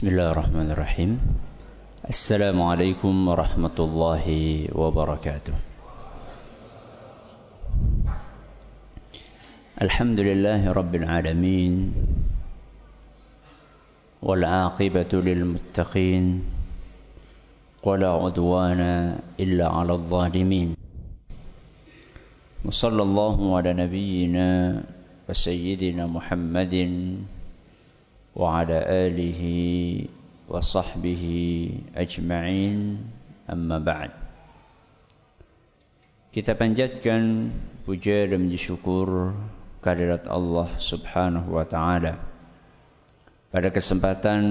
بسم الله الرحمن الرحيم السلام عليكم ورحمة الله وبركاته الحمد لله رب العالمين والعاقبة للمتقين ولا عدوان إلا على الظالمين وصلى الله على نبينا وسيدنا محمد وعلى آله وصحبه أجمعين أما بعد Kita panjatkan puja dan syukur kehadirat Allah Subhanahu wa taala. Pada kesempatan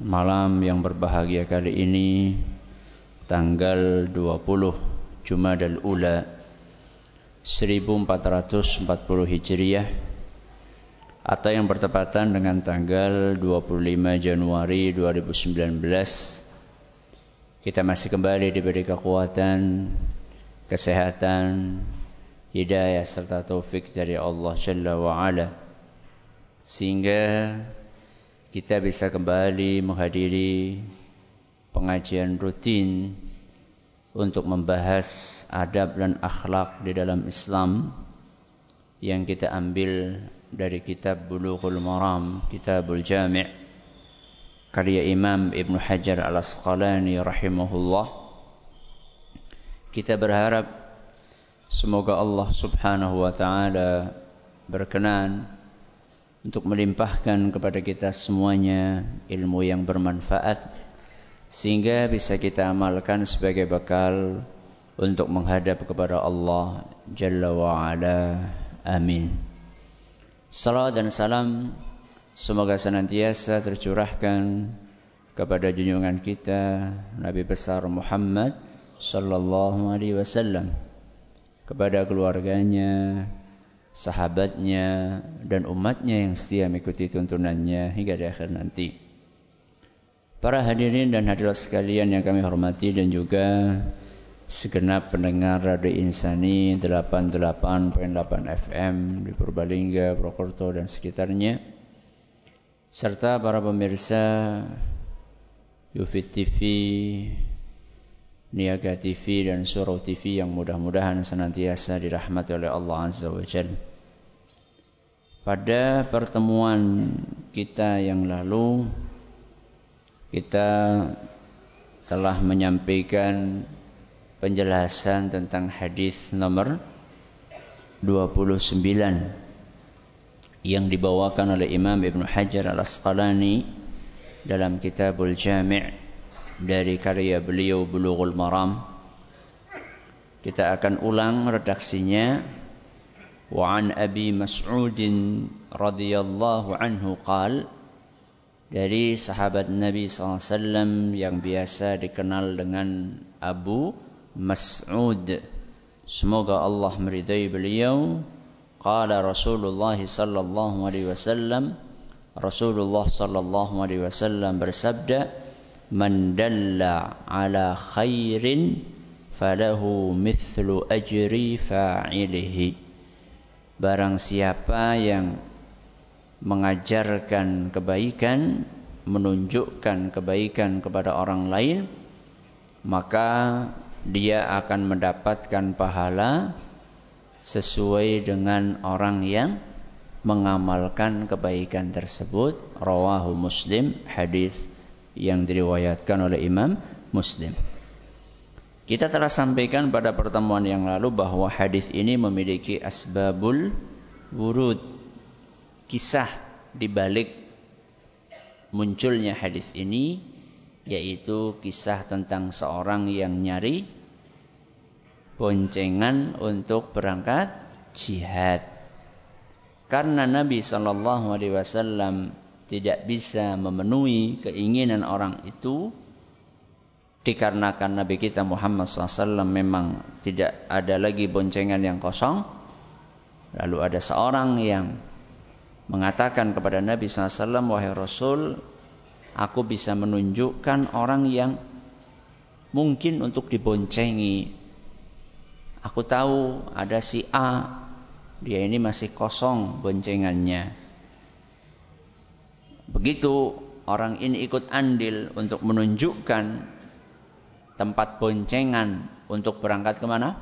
malam yang berbahagia kali ini tanggal 20 Jumadal Ula 1440 Hijriah atau yang bertepatan dengan tanggal 25 Januari 2019 kita masih kembali diberi kekuatan, kesehatan, hidayah serta taufik dari Allah Jalla wa Ala sehingga kita bisa kembali menghadiri pengajian rutin untuk membahas adab dan akhlak di dalam Islam yang kita ambil dari kitab Bulughul Maram, Kitabul Jami' karya Imam Ibn Hajar Al-Asqalani rahimahullah. Kita berharap semoga Allah Subhanahu wa taala berkenan untuk melimpahkan kepada kita semuanya ilmu yang bermanfaat sehingga bisa kita amalkan sebagai bekal untuk menghadap kepada Allah Jalla wa Ala. Amin. Salam dan salam semoga senantiasa tercurahkan kepada junjungan kita Nabi besar Muhammad sallallahu alaihi wasallam kepada keluarganya, sahabatnya dan umatnya yang setia mengikuti tuntunannya hingga di akhir nanti. Para hadirin dan hadirat sekalian yang kami hormati dan juga segenap pendengar Radio Insani 88.8 FM di Purbalingga, Purwokerto dan sekitarnya serta para pemirsa Yufit TV, Niaga TV dan Surau TV yang mudah-mudahan senantiasa dirahmati oleh Allah Azza wa Jalla. Pada pertemuan kita yang lalu kita telah menyampaikan penjelasan tentang hadis nomor 29 yang dibawakan oleh Imam Ibn Hajar Al-Asqalani dalam Kitabul Jami' dari karya beliau Bulughul Maram. Kita akan ulang redaksinya. Wa an Abi Mas'ud radhiyallahu anhu qal dari sahabat Nabi SAW yang biasa dikenal dengan Abu Mas'ud. Semoga Allah meridai beliau. Qala Rasulullah sallallahu alaihi wasallam Rasulullah sallallahu alaihi wasallam bersabda Man dalla ala khairin falahu mithlu ajri fa'ilihi Barang siapa yang mengajarkan kebaikan menunjukkan kebaikan kepada orang lain maka dia akan mendapatkan pahala sesuai dengan orang yang mengamalkan kebaikan tersebut. Rawahu muslim hadis yang diriwayatkan oleh Imam Muslim. Kita telah sampaikan pada pertemuan yang lalu bahwa hadis ini memiliki asbabul wurud kisah di balik munculnya hadis ini yaitu kisah tentang seorang yang nyari boncengan untuk berangkat jihad. Karena Nabi Shallallahu Alaihi Wasallam tidak bisa memenuhi keinginan orang itu, dikarenakan Nabi kita Muhammad SAW memang tidak ada lagi boncengan yang kosong. Lalu ada seorang yang mengatakan kepada Nabi SAW, wahai Rasul, aku bisa menunjukkan orang yang mungkin untuk diboncengi. Aku tahu ada si A, dia ini masih kosong boncengannya. Begitu orang ini ikut andil untuk menunjukkan tempat boncengan untuk berangkat ke mana?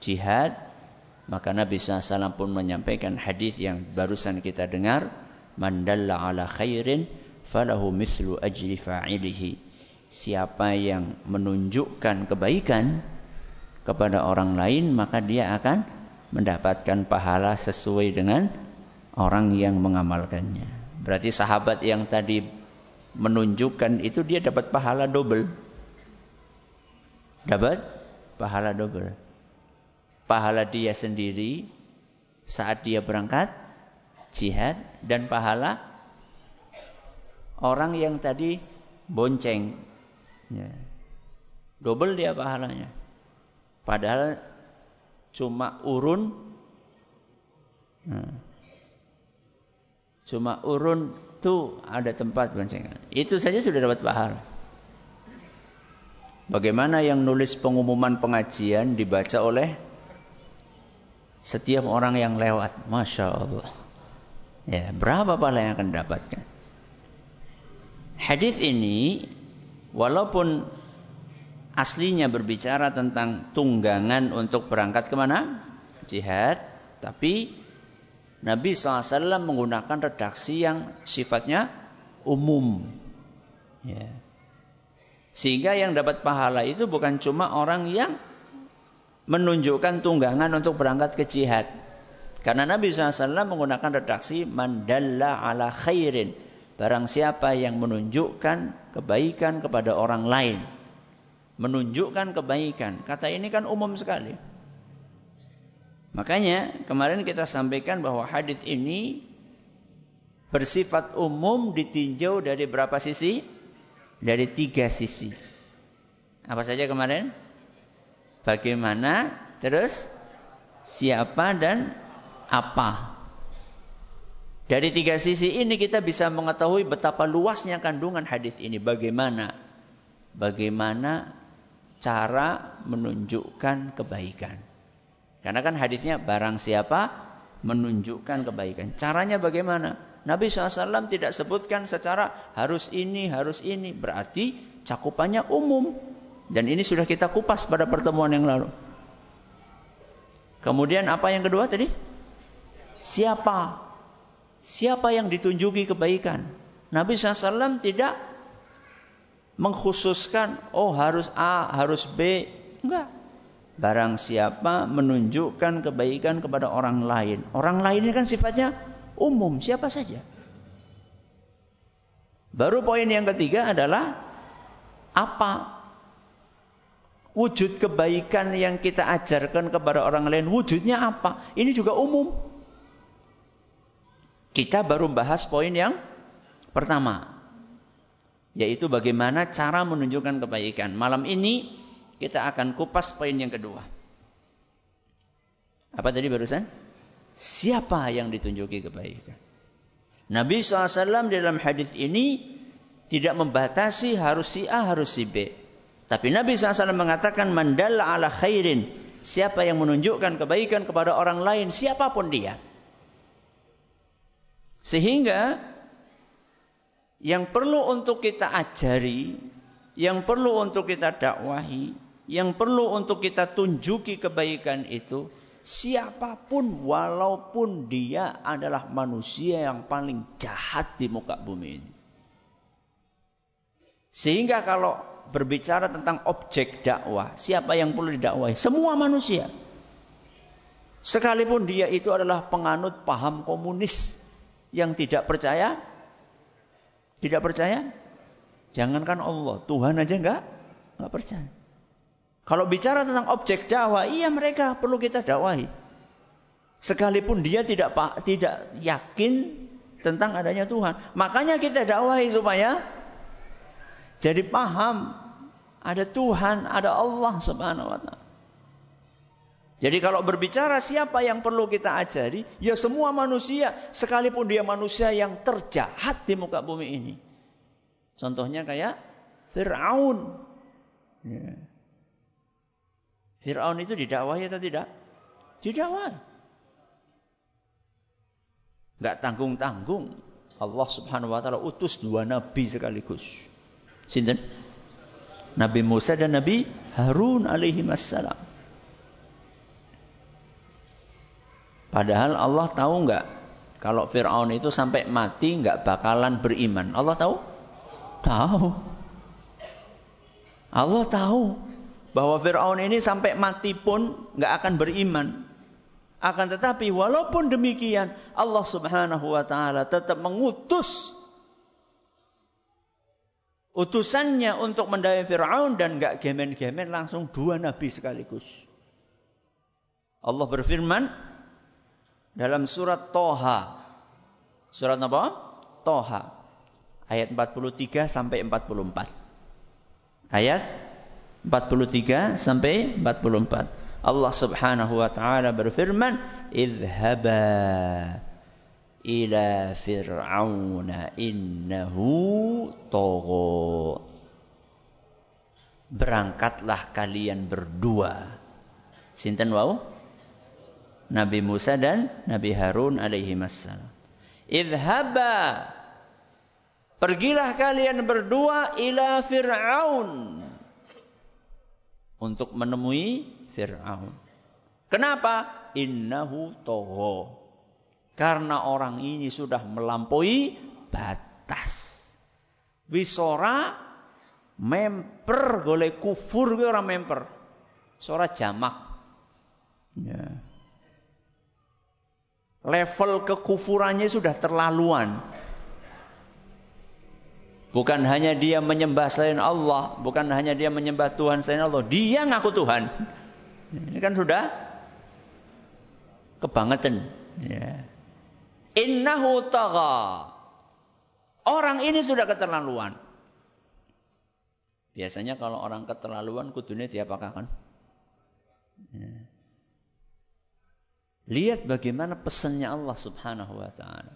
Jihad. Maka Nabi SAW pun menyampaikan hadis yang barusan kita dengar. Mandalla ala khairin falahu mislu ajri fa'ilihi. Siapa yang menunjukkan kebaikan kepada orang lain, maka dia akan mendapatkan pahala sesuai dengan orang yang mengamalkannya. Berarti sahabat yang tadi menunjukkan itu dia dapat pahala double. Dapat pahala double. Pahala dia sendiri saat dia berangkat jihad dan pahala orang yang tadi bonceng. Ya. Double dia pahalanya. Padahal cuma urun nah, Cuma urun tuh ada tempat boncengan. Itu saja sudah dapat pahala. Bagaimana yang nulis pengumuman pengajian dibaca oleh setiap orang yang lewat. Masya Allah. Ya, berapa pahala yang akan dapatkan? Hadis ini walaupun aslinya berbicara tentang tunggangan untuk berangkat ke mana? Jihad. Tapi Nabi SAW menggunakan redaksi yang sifatnya umum. Ya. Sehingga yang dapat pahala itu bukan cuma orang yang menunjukkan tunggangan untuk berangkat ke jihad. Karena Nabi SAW menggunakan redaksi mandalla ala khairin. Barang siapa yang menunjukkan kebaikan kepada orang lain. Menunjukkan kebaikan. Kata ini kan umum sekali. Makanya kemarin kita sampaikan bahwa hadis ini bersifat umum ditinjau dari berapa sisi? Dari tiga sisi. Apa saja kemarin? Bagaimana, terus siapa dan apa. Dari tiga sisi ini kita bisa mengetahui betapa luasnya kandungan hadis ini. Bagaimana? Bagaimana cara menunjukkan kebaikan. Karena kan hadisnya barang siapa menunjukkan kebaikan. Caranya bagaimana? Nabi SAW tidak sebutkan secara harus ini, harus ini. Berarti cakupannya umum. Dan ini sudah kita kupas pada pertemuan yang lalu. Kemudian apa yang kedua tadi? Siapa? Siapa yang ditunjuki kebaikan? Nabi SAW tidak mengkhususkan, oh harus A, harus B. Enggak. Barang siapa menunjukkan kebaikan kepada orang lain. Orang lain ini kan sifatnya umum, siapa saja. Baru poin yang ketiga adalah apa wujud kebaikan yang kita ajarkan kepada orang lain. Wujudnya apa? Ini juga umum. Kita baru bahas poin yang pertama. Yaitu bagaimana cara menunjukkan kebaikan. Malam ini kita akan kupas poin yang kedua. Apa tadi barusan? Siapa yang ditunjuki kebaikan? Nabi SAW dalam hadis ini tidak membatasi harus si A, harus si B. Tapi Nabi SAW mengatakan mandalla ala khairin. Siapa yang menunjukkan kebaikan kepada orang lain, siapa pun dia. Sehingga yang perlu untuk kita ajari, yang perlu untuk kita dakwahi, yang perlu untuk kita tunjuki kebaikan itu siapa pun walaupun dia adalah manusia yang paling jahat di muka bumi ini. Sehingga kalau berbicara tentang objek dakwah, siapa yang perlu didakwahi? Semua manusia. Sekalipun dia itu adalah penganut paham komunis yang tidak percaya, tidak percaya, jangankan Allah, Tuhan aja enggak, enggak percaya. Kalau bicara tentang objek dakwah, iya mereka perlu kita dakwahi. Sekalipun dia tidak tidak yakin tentang adanya Tuhan. Makanya kita dakwahi supaya jadi paham ada Tuhan, ada Allah Subhanahu wa taala. Jadi kalau berbicara siapa yang perlu kita ajari, ya semua manusia, sekalipun dia manusia yang terjahat di muka bumi ini. Contohnya kayak Fir'aun. Ya. Fir'aun itu didakwahi atau tidak? Didakwahi. Enggak tanggung-tanggung. Allah Subhanahu wa taala utus dua nabi sekaligus. Sinten? Nabi Musa dan Nabi Harun alaihi wassalam. Padahal Allah tahu enggak kalau Fir'aun itu sampai mati enggak bakalan beriman. Allah tahu? Tahu. Allah tahu bahwa Fir'aun ini sampai mati pun enggak akan beriman. Akan tetapi walaupun demikian Allah subhanahu wa ta'ala tetap mengutus utusannya untuk mendaya Fir'aun dan gak gemen-gemen langsung dua nabi sekaligus. Allah berfirman dalam surat Toha. Surat apa? Toha. Ayat 43 sampai 44. Ayat 43 sampai 44. Allah Subhanahu wa taala berfirman, "Idhhaba ila fir'auna innahu tagha." Berangkatlah kalian berdua. Sinten wau? Nabi Musa dan Nabi Harun alaihi wassalam. Idhhaba Pergilah kalian berdua ila Fir'aun untuk menemui Fir'aun. Kenapa? Innahu toho. Karena orang ini sudah melampaui batas. Wisora memper golek kufur orang memper. Sora jamak. Ya. Level kekufurannya sudah terlaluan. Bukan hanya dia menyembah selain Allah, bukan hanya dia menyembah Tuhan selain Allah, dia ngaku Tuhan. Ini kan sudah kebangetan. Ya. Innahu. Orang ini sudah keterlaluan. Biasanya kalau orang keterlaluan kudunya diapakan? Ya. Lihat bagaimana pesannya Allah Subhanahu wa taala.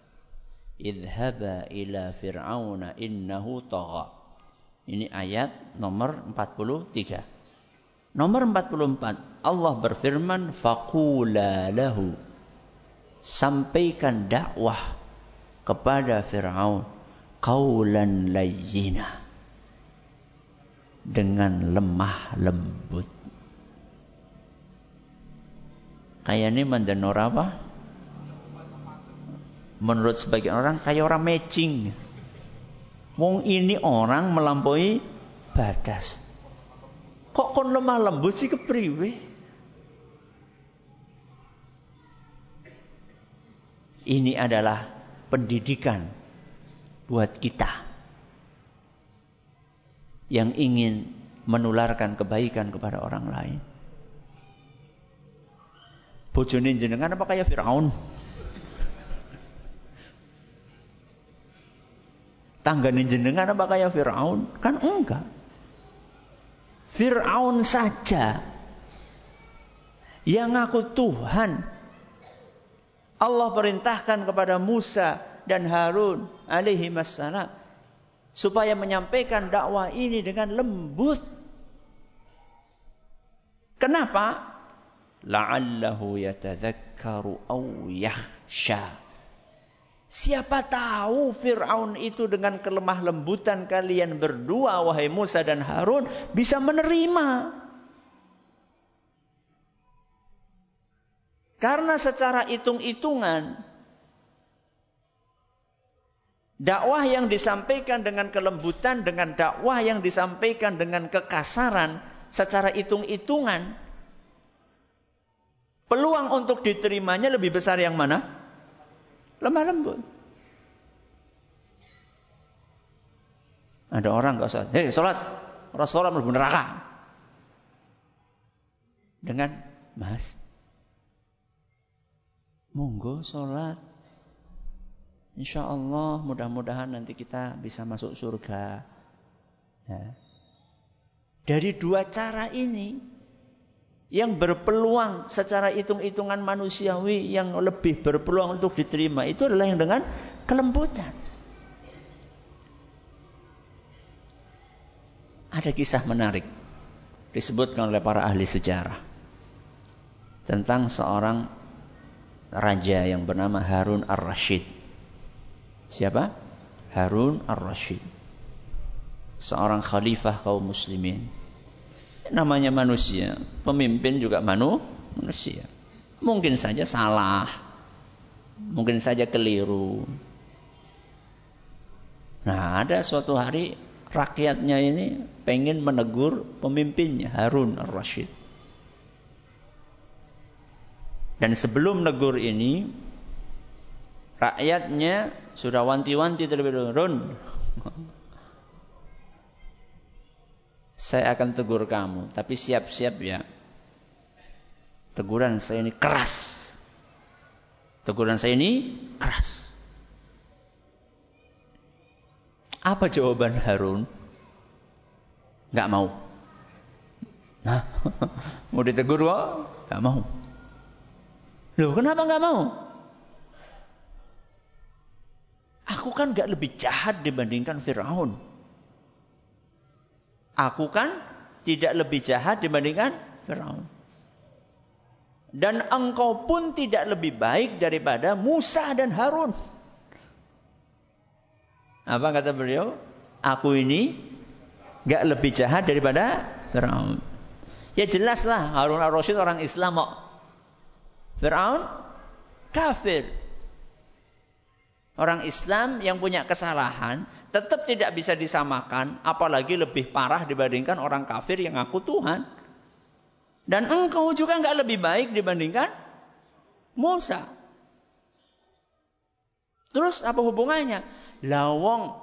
Idhaba ila fir'auna innahu tagha. Ini ayat nomor 43. Nomor 44, Allah berfirman, Faqula lahu. Sampaikan dakwah kepada Fir'aun. Qawlan layyina. Dengan lemah lembut. Kayak ini mendenor apa? Menurut sebagian orang, kayak orang matching. Wong ini orang melampaui batas. Kok kon lemah lembut sih kepriwe? Ini adalah pendidikan buat kita yang ingin menularkan kebaikan kepada orang lain. Bojone jenengan apa kayak Firaun? Tanggane jenengan apa kayak Firaun? Kan enggak. Fir'aun saja yang ngaku Tuhan. Allah perintahkan kepada Musa dan Harun alaihi wassalam supaya menyampaikan dakwah ini dengan lembut. Kenapa? La'allahu yatadzakkaru aw yahsha. Siapa tahu Fir'aun itu dengan kelemah lembutan kalian berdua, wahai Musa dan Harun, bisa menerima. Karena secara hitung-hitungan, dakwah yang disampaikan dengan kelembutan, dengan dakwah yang disampaikan dengan kekasaran, secara hitung-hitungan, peluang untuk diterimanya lebih besar yang mana? Lemah lembut. Ada orang gak sholat. Hei sholat. Rasulullah sholat neraka. Dengan mas. Monggo sholat. Insya Allah mudah-mudahan nanti kita bisa masuk surga. Ya. Dari dua cara ini yang berpeluang secara hitung-hitungan manusiawi yang lebih berpeluang untuk diterima itu adalah yang dengan kelembutan. Ada kisah menarik disebutkan oleh para ahli sejarah tentang seorang raja yang bernama Harun ar-Rashid. Siapa? Harun ar-Rashid. Seorang khalifah kaum muslimin. Namanya manusia, pemimpin juga manu, manusia. Mungkin saja salah. Mungkin saja keliru. Nah, ada suatu hari rakyatnya ini pengen menegur pemimpinnya Harun ar-Rashid. Dan sebelum negur ini, rakyatnya sudah wanti-wanti terlebih dahulu. Saya akan tegur kamu, tapi siap-siap ya. Teguran saya ini keras. Teguran saya ini keras. Apa jawaban Harun? Gak mau. Nah, mau ditegur kok? Gak mau. Loh kenapa nggak mau? Aku kan nggak lebih jahat dibandingkan Fir'aun. Aku kan tidak lebih jahat dibandingkan Fir'aun. Dan engkau pun tidak lebih baik daripada Musa dan Harun. Apa kata beliau? Aku ini nggak lebih jahat daripada Fir'aun. Ya jelaslah Harun al-Rasyid orang Islam kok. Fir'aun kafir. Orang Islam yang punya kesalahan tetap tidak bisa disamakan, apalagi lebih parah dibandingkan orang kafir yang ngaku Tuhan. Dan engkau juga nggak lebih baik dibandingkan Musa. Terus apa hubungannya? Lawong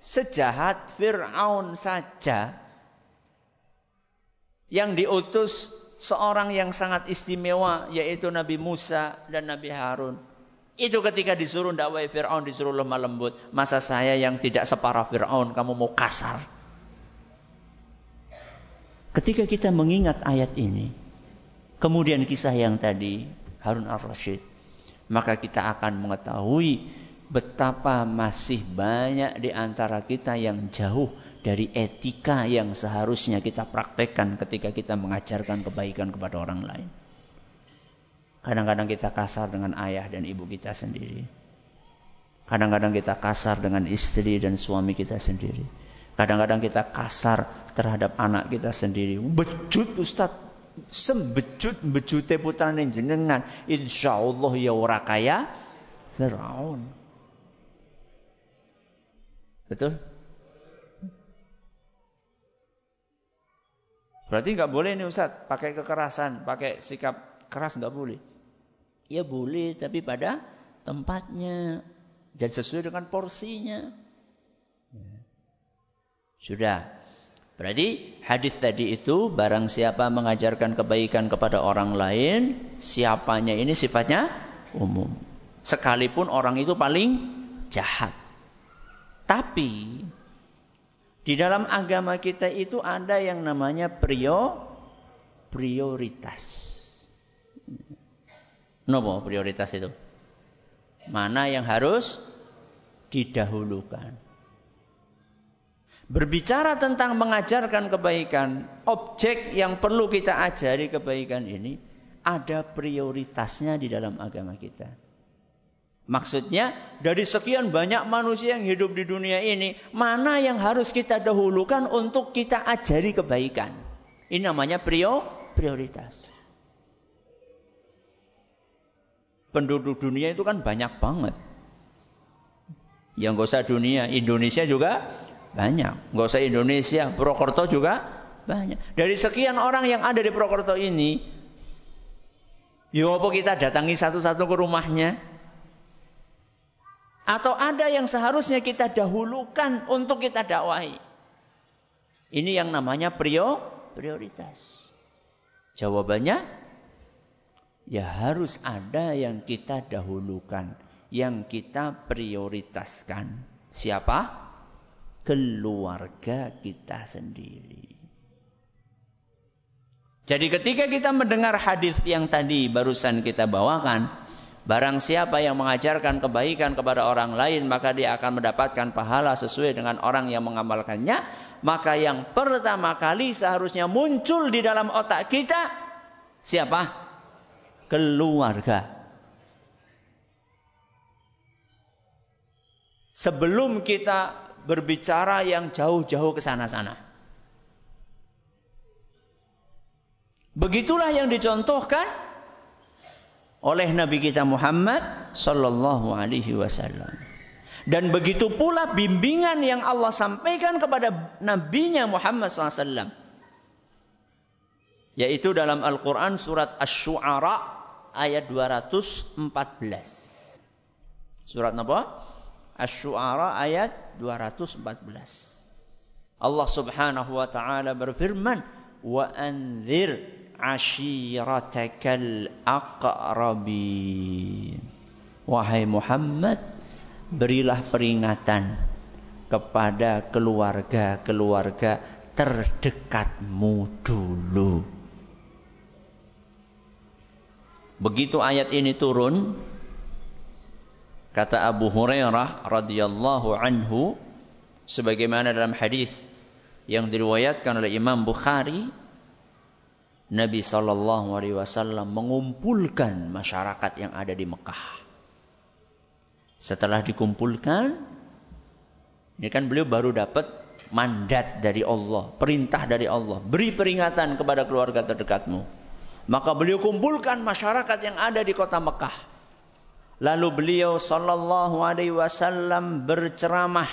sejahat Fir'aun saja yang diutus seorang yang sangat istimewa yaitu Nabi Musa dan Nabi Harun. Itu ketika disuruh dakwah Fir'aun disuruh lemah lembut. Masa saya yang tidak separah Fir'aun kamu mau kasar. Ketika kita mengingat ayat ini. Kemudian kisah yang tadi Harun al-Rashid. Maka kita akan mengetahui betapa masih banyak di antara kita yang jauh dari etika yang seharusnya kita praktekkan ketika kita mengajarkan kebaikan kepada orang lain. Kadang-kadang kita kasar dengan ayah dan ibu kita sendiri. Kadang-kadang kita kasar dengan istri dan suami kita sendiri. Kadang-kadang kita kasar terhadap anak kita sendiri. Becut Ustaz, sembecut bejute putrane jenengan. Insyaallah ya ora kaya Firaun. Betul? Berarti nggak boleh nih Ustaz pakai kekerasan, pakai sikap keras nggak boleh. Ya boleh, tapi pada tempatnya dan sesuai dengan porsinya. Ya. Sudah. Berarti hadis tadi itu barang siapa mengajarkan kebaikan kepada orang lain, siapanya ini sifatnya umum. Sekalipun orang itu paling jahat. Tapi di dalam agama kita itu ada yang namanya prio, prioritas. Nopo prioritas itu? Mana yang harus didahulukan? Berbicara tentang mengajarkan kebaikan, objek yang perlu kita ajari kebaikan ini ada prioritasnya di dalam agama kita. Maksudnya dari sekian banyak manusia yang hidup di dunia ini, mana yang harus kita dahulukan untuk kita ajari kebaikan? Ini namanya prio, prioritas. Penduduk dunia itu kan banyak banget. Yang gak usah dunia, Indonesia juga banyak. Gak usah Indonesia, Purwokerto juga banyak. Dari sekian orang yang ada di Purwokerto ini, ya apa kita datangi satu-satu ke rumahnya? Atau ada yang seharusnya kita dahulukan untuk kita dakwahi. Ini yang namanya prio, prioritas. Jawabannya, ya harus ada yang kita dahulukan. Yang kita prioritaskan. Siapa? Keluarga kita sendiri. Jadi ketika kita mendengar hadis yang tadi barusan kita bawakan, Barang siapa yang mengajarkan kebaikan kepada orang lain, maka dia akan mendapatkan pahala sesuai dengan orang yang mengamalkannya. Maka yang pertama kali seharusnya muncul di dalam otak kita, siapa? Keluarga. Sebelum kita berbicara yang jauh-jauh ke sana-sana. Begitulah yang dicontohkan oleh Nabi kita Muhammad sallallahu alaihi wasallam. Dan begitu pula bimbingan yang Allah sampaikan kepada nabinya Muhammad SAW. Yaitu dalam Al-Quran surat Ash-Shu'ara ayat 214. Surat apa? Ash-Shu'ara ayat 214. Allah Subhanahu wa taala berfirman, "Wa anzir ashiratakal aqrabin." Wahai Muhammad, berilah peringatan kepada keluarga-keluarga terdekatmu dulu. Begitu ayat ini turun, Kata Abu Hurairah radhiyallahu anhu sebagaimana dalam hadis yang diriwayatkan oleh Imam Bukhari Nabi sallallahu alaihi wasallam mengumpulkan masyarakat yang ada di Mekah. Setelah dikumpulkan ini kan beliau baru dapat mandat dari Allah, perintah dari Allah, beri peringatan kepada keluarga terdekatmu. Maka beliau kumpulkan masyarakat yang ada di kota Mekah. Lalu beliau sallallahu alaihi wasallam berceramah.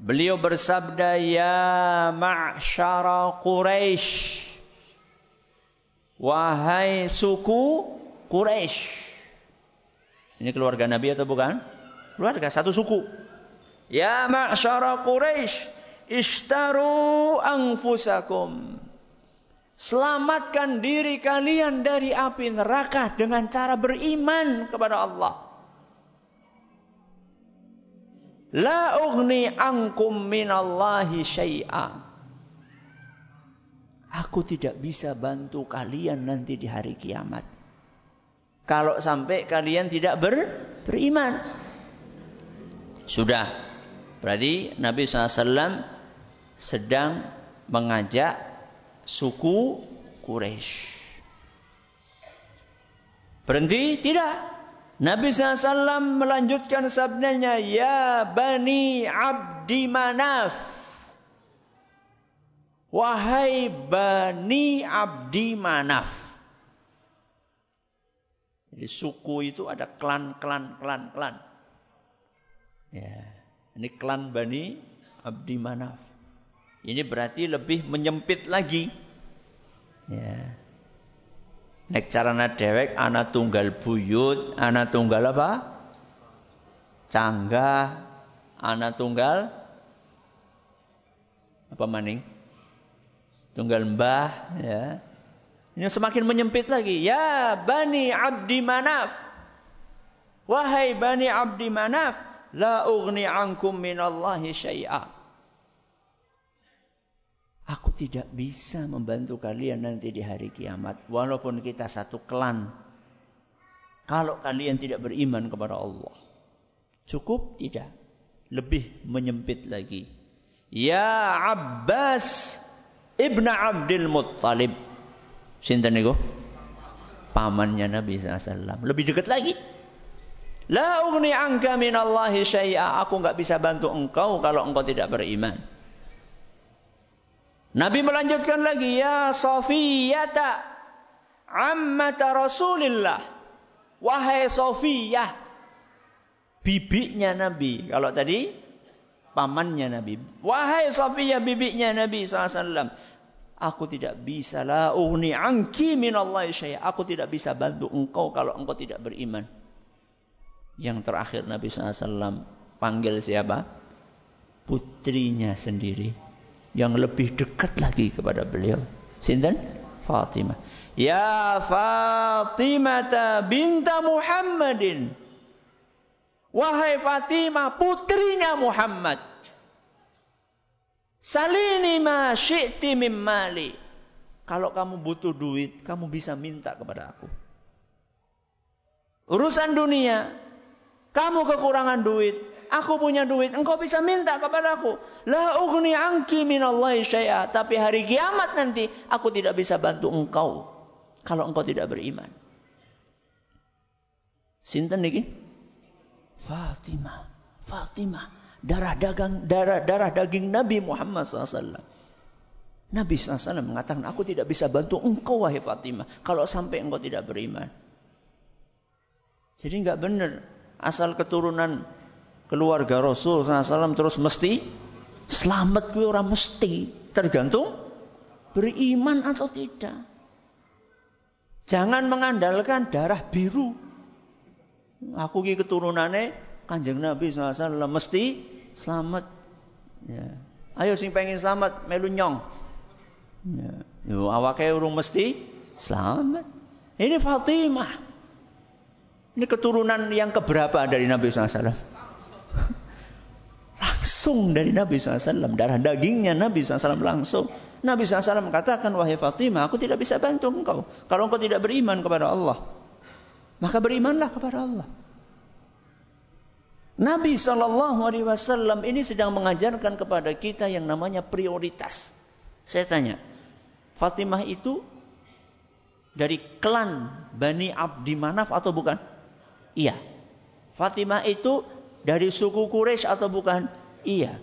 Beliau bersabda, "Ya ma'syara Quraisy." Wahai suku Quraisy. Ini keluarga Nabi atau bukan? Keluarga satu suku. Ya ma'syara Quraisy, ishtaru anfusakum. Selamatkan diri kalian dari api neraka dengan cara beriman kepada Allah. La ugni ankum minallahi syai'a. Aku tidak bisa bantu kalian nanti di hari kiamat. Kalau sampai kalian tidak ber, beriman. Sudah. Berarti Nabi SAW sedang mengajak suku Quraisy. Berhenti? Tidak. Nabi SAW melanjutkan sabdanya, Ya Bani Abdi Manaf. Wahai Bani Abdi Manaf. Jadi suku itu ada klan, klan, klan, klan. Ya. Ini klan Bani Abdi Manaf. Ini berarti lebih menyempit lagi. Ya. Nek carana dewek anak tunggal buyut, anak tunggal apa? Canggah, anak tunggal apa maning? Tunggal mbah, ya. Ini semakin menyempit lagi. Ya Bani Abdi Manaf. Wahai Bani Abdi Manaf, la ugni ankum minallahi syai'a. Aku tidak bisa membantu kalian nanti di hari kiamat. Walaupun kita satu klan. Kalau kalian tidak beriman kepada Allah. Cukup? Tidak. Lebih menyempit lagi. Ya Abbas Ibn Abdul Muttalib. Sinten niku? Pamannya Nabi SAW. Lebih dekat lagi. La ugni anka minallahi syai'a. Aku nggak bisa bantu engkau kalau engkau tidak beriman. Nabi melanjutkan lagi, Ya Sofiyata ammata Rasulillah. Wahai Sofiyah, bibiknya Nabi. Kalau tadi pamannya Nabi. Wahai Sofiyah, bibiknya Nabi SAW. Aku tidak bisa la uni angki Allah syai'a. Aku tidak bisa bantu engkau kalau engkau tidak beriman. Yang terakhir Nabi SAW panggil siapa? Putrinya sendiri yang lebih dekat lagi kepada beliau. Sinten? Fatimah. Ya Fatimah binta Muhammadin. Wahai Fatimah putrinya Muhammad. Salini ma syi'ti min mali. Kalau kamu butuh duit, kamu bisa minta kepada aku. Urusan dunia, kamu kekurangan duit, Aku punya duit, engkau bisa minta kepadaku. La ugni anki minallahi syai'a. Tapi hari kiamat nanti aku tidak bisa bantu engkau kalau engkau tidak beriman. Sinten niki? Fatimah. Fatimah, darah dagang darah darah daging Nabi Muhammad SAW. Nabi SAW mengatakan, aku tidak bisa bantu engkau wahai Fatimah. Kalau sampai engkau tidak beriman. Jadi nggak benar. Asal keturunan keluarga Rasul SAW terus mesti selamat gue orang mesti. Tergantung beriman atau tidak. Jangan mengandalkan darah biru. Aku ki keturunannya kanjeng Nabi SAW mesti selamat. Ya. Ayo sing pengen selamat melu nyong. Ya. Yo awake urung mesti selamat. Ini Fatimah. Ini keturunan yang keberapa dari Nabi SAW? langsung dari Nabi SAW. Darah dagingnya Nabi SAW langsung. Nabi SAW mengatakan, Wahai Fatimah, aku tidak bisa bantu engkau. Kalau engkau tidak beriman kepada Allah. Maka berimanlah kepada Allah. Nabi SAW ini sedang mengajarkan kepada kita yang namanya prioritas. Saya tanya, Fatimah itu dari klan Bani Abdi Manaf atau bukan? Iya. Fatimah itu dari suku Quraisy atau bukan? Iya.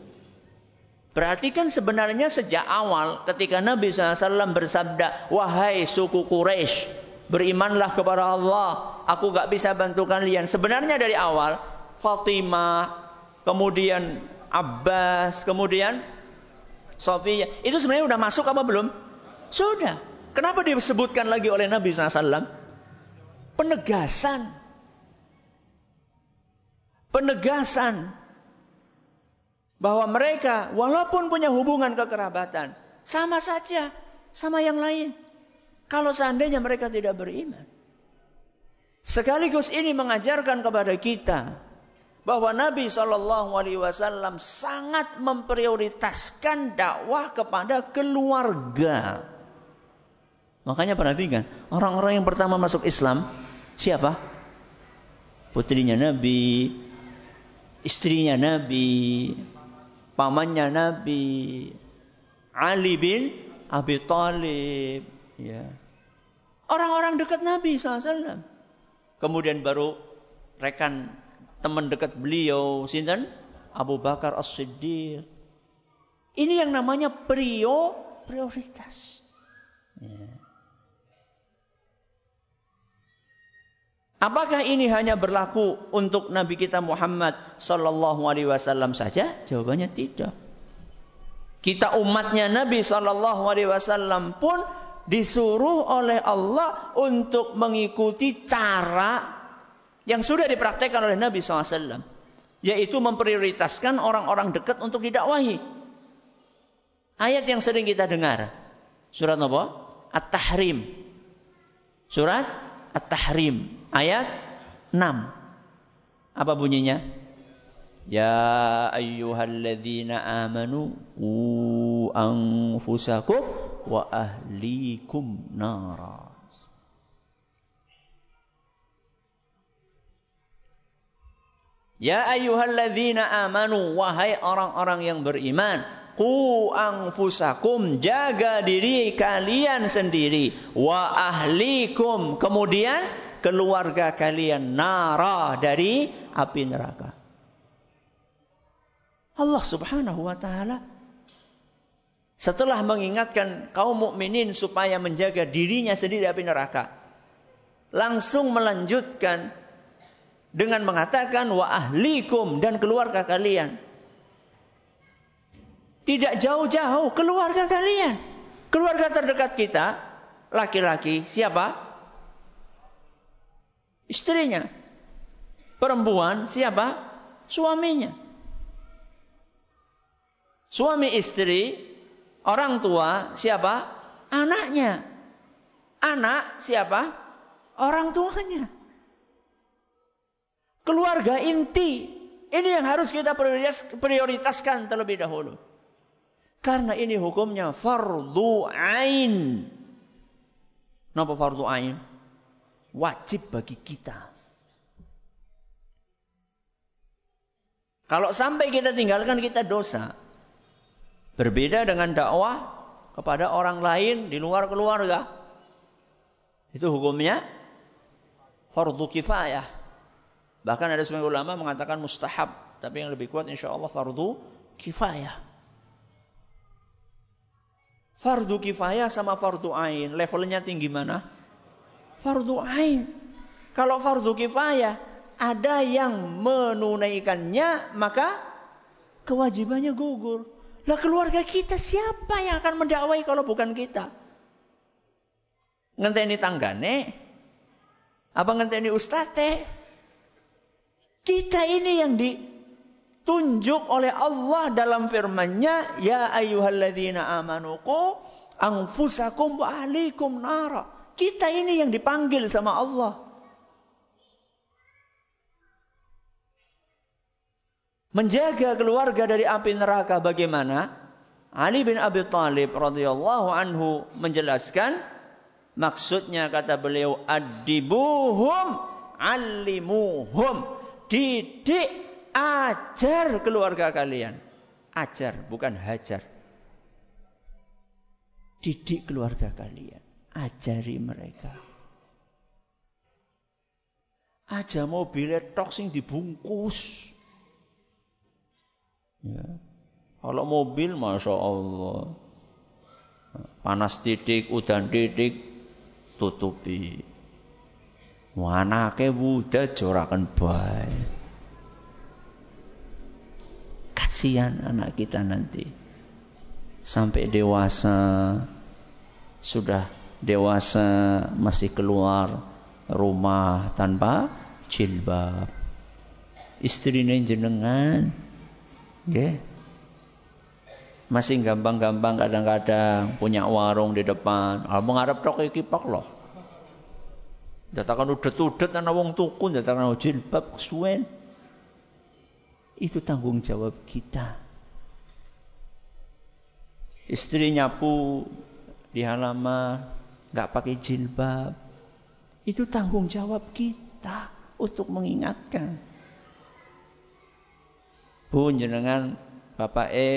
Berarti kan sebenarnya sejak awal ketika Nabi SAW bersabda, Wahai suku Quraisy, berimanlah kepada Allah. Aku gak bisa bantu kalian. Sebenarnya dari awal, Fatimah, kemudian Abbas, kemudian Sofia. Itu sebenarnya udah masuk apa belum? Sudah. Kenapa disebutkan lagi oleh Nabi SAW? Penegasan. Penegasan. Bahwa mereka walaupun punya hubungan kekerabatan. Sama saja. Sama yang lain. Kalau seandainya mereka tidak beriman. Sekaligus ini mengajarkan kepada kita bahwa Nabi Shallallahu Alaihi Wasallam sangat memprioritaskan dakwah kepada keluarga. Makanya perhatikan, orang-orang yang pertama masuk Islam siapa? Putrinya Nabi, istrinya Nabi, pamannya Nabi, Ali bin Abi Thalib, ya. Orang-orang dekat Nabi SAW. Kemudian baru rekan teman dekat beliau, sinten? Abu Bakar As-Siddiq. Ini yang namanya prio prioritas. Ya. Apakah ini hanya berlaku untuk Nabi kita Muhammad sallallahu alaihi wasallam saja? Jawabannya tidak. Kita umatnya Nabi sallallahu alaihi wasallam pun disuruh oleh Allah untuk mengikuti cara yang sudah dipraktekkan oleh Nabi SAW. Yaitu memprioritaskan orang-orang dekat untuk didakwahi. Ayat yang sering kita dengar. Surat apa? At-Tahrim. Surat At-Tahrim ayat 6. Apa bunyinya? Ya ayyuhalladzina amanu u anfusakum wa ahlikum nara. Ya ayyuhalladzina amanu wahai orang-orang yang beriman Ku anfusakum jaga diri kalian sendiri wa ahlikum kemudian keluarga kalian nara dari api neraka. Allah Subhanahu wa taala setelah mengingatkan kaum mukminin supaya menjaga dirinya sendiri dari api neraka, langsung melanjutkan dengan mengatakan wa ahlikum dan keluarga kalian. Tidak jauh-jauh keluarga kalian. Keluarga terdekat kita, laki-laki siapa? Istrinya. Perempuan siapa? Suaminya. Suami istri, orang tua siapa? Anaknya. Anak siapa? Orang tuanya. Keluarga inti. Ini yang harus kita prioritaskan terlebih dahulu. Karena ini hukumnya fardu ain. Kenapa fardu ain? Wajib bagi kita. Kalau sampai kita tinggalkan kita dosa. Berbeda dengan dakwah kepada orang lain di luar keluarga. Itu hukumnya fardu kifayah. Bahkan ada sebagian ulama mengatakan mustahab Tapi yang lebih kuat insya Allah fardu kifayah. Fardu kifayah sama fardu ain. Levelnya tinggi mana? Fardu ain. Kalau fardu kifayah, ada yang menunaikannya, maka kewajibannya gugur. Lah keluarga kita siapa yang akan mendakwai kalau bukan kita? Ngenteni tanggane? Apa ngenteni ustate? Kita ini yang ditunjuk oleh Allah dalam firman-Nya, "Ya ayyuhalladzina amanu qu anfusakum wa ahlikum nara." Kita ini yang dipanggil sama Allah. Menjaga keluarga dari api neraka bagaimana? Ali bin Abi Thalib radhiyallahu anhu menjelaskan maksudnya kata beliau adibuhum alimuhum didik, ajar keluarga kalian. Ajar, bukan hajar. Didik keluarga kalian. Ajari mereka. Aja mobilnya tok dibungkus. Ya. Kalau mobil, masya Allah, panas titik, udan titik, tutupi. Anake wuda jorakan baik. Kasihan anak kita nanti. Sampai dewasa sudah dewasa masih keluar rumah tanpa jilbab. Istrinya jenengan nggih. Masih gampang-gampang kadang-kadang punya warung di depan. Al mengharap tok iki loh. Datakan udet-udet ana wong tuku, datakan jilbab kesuwen. Itu tanggung jawab kita. Istri nyapu di halaman, nggak pakai jilbab. Itu tanggung jawab kita untuk mengingatkan. Bu jenengan bapak E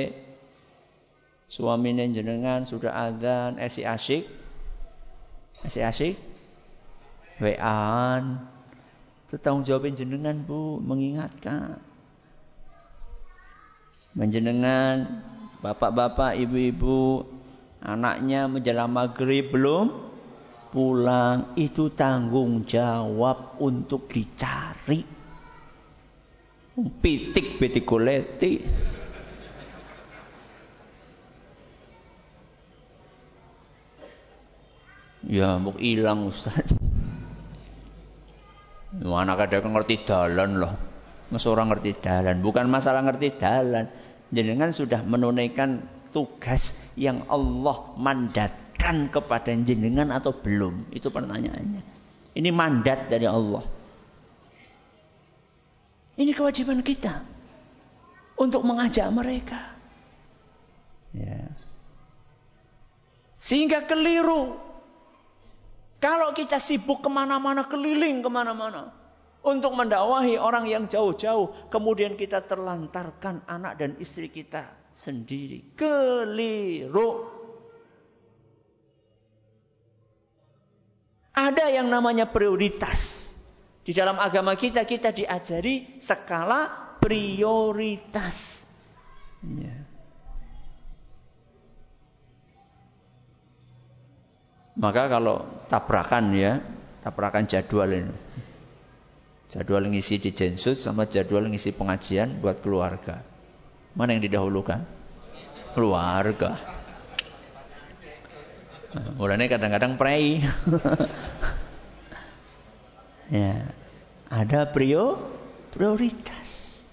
suami jenengan sudah adzan esi asyik esi asyik WA-an. Itu tanggung jawab jenengan Bu, mengingatkan. Menjenengan bapak-bapak, ibu-ibu, anaknya menjelang maghrib belum pulang. Itu tanggung jawab untuk dicari. Pitik pitik kuleti. Ya, mau hilang Ustaz. Mana kadang ngerti dalan loh. Mas orang ngerti dalan, bukan masalah ngerti dalan. Jenengan sudah menunaikan tugas yang Allah mandatkan kepada jenengan atau belum? Itu pertanyaannya. Ini mandat dari Allah. Ini kewajiban kita untuk mengajak mereka. Ya. Sehingga keliru kalau kita sibuk ke mana-mana, keliling ke mana-mana. Untuk mendakwahi orang yang jauh-jauh. Kemudian kita terlantarkan anak dan istri kita sendiri. Keliru. Ada yang namanya prioritas. Di dalam agama kita, kita diajari skala prioritas. Ya. Maka kalau tabrakan ya, tabrakan jadwal ini. Jadwal ngisi di Jensut sama jadwal ngisi pengajian buat keluarga. Mana yang didahulukan? Keluarga. Mulanya kadang-kadang prei. ya, ada prio prioritas.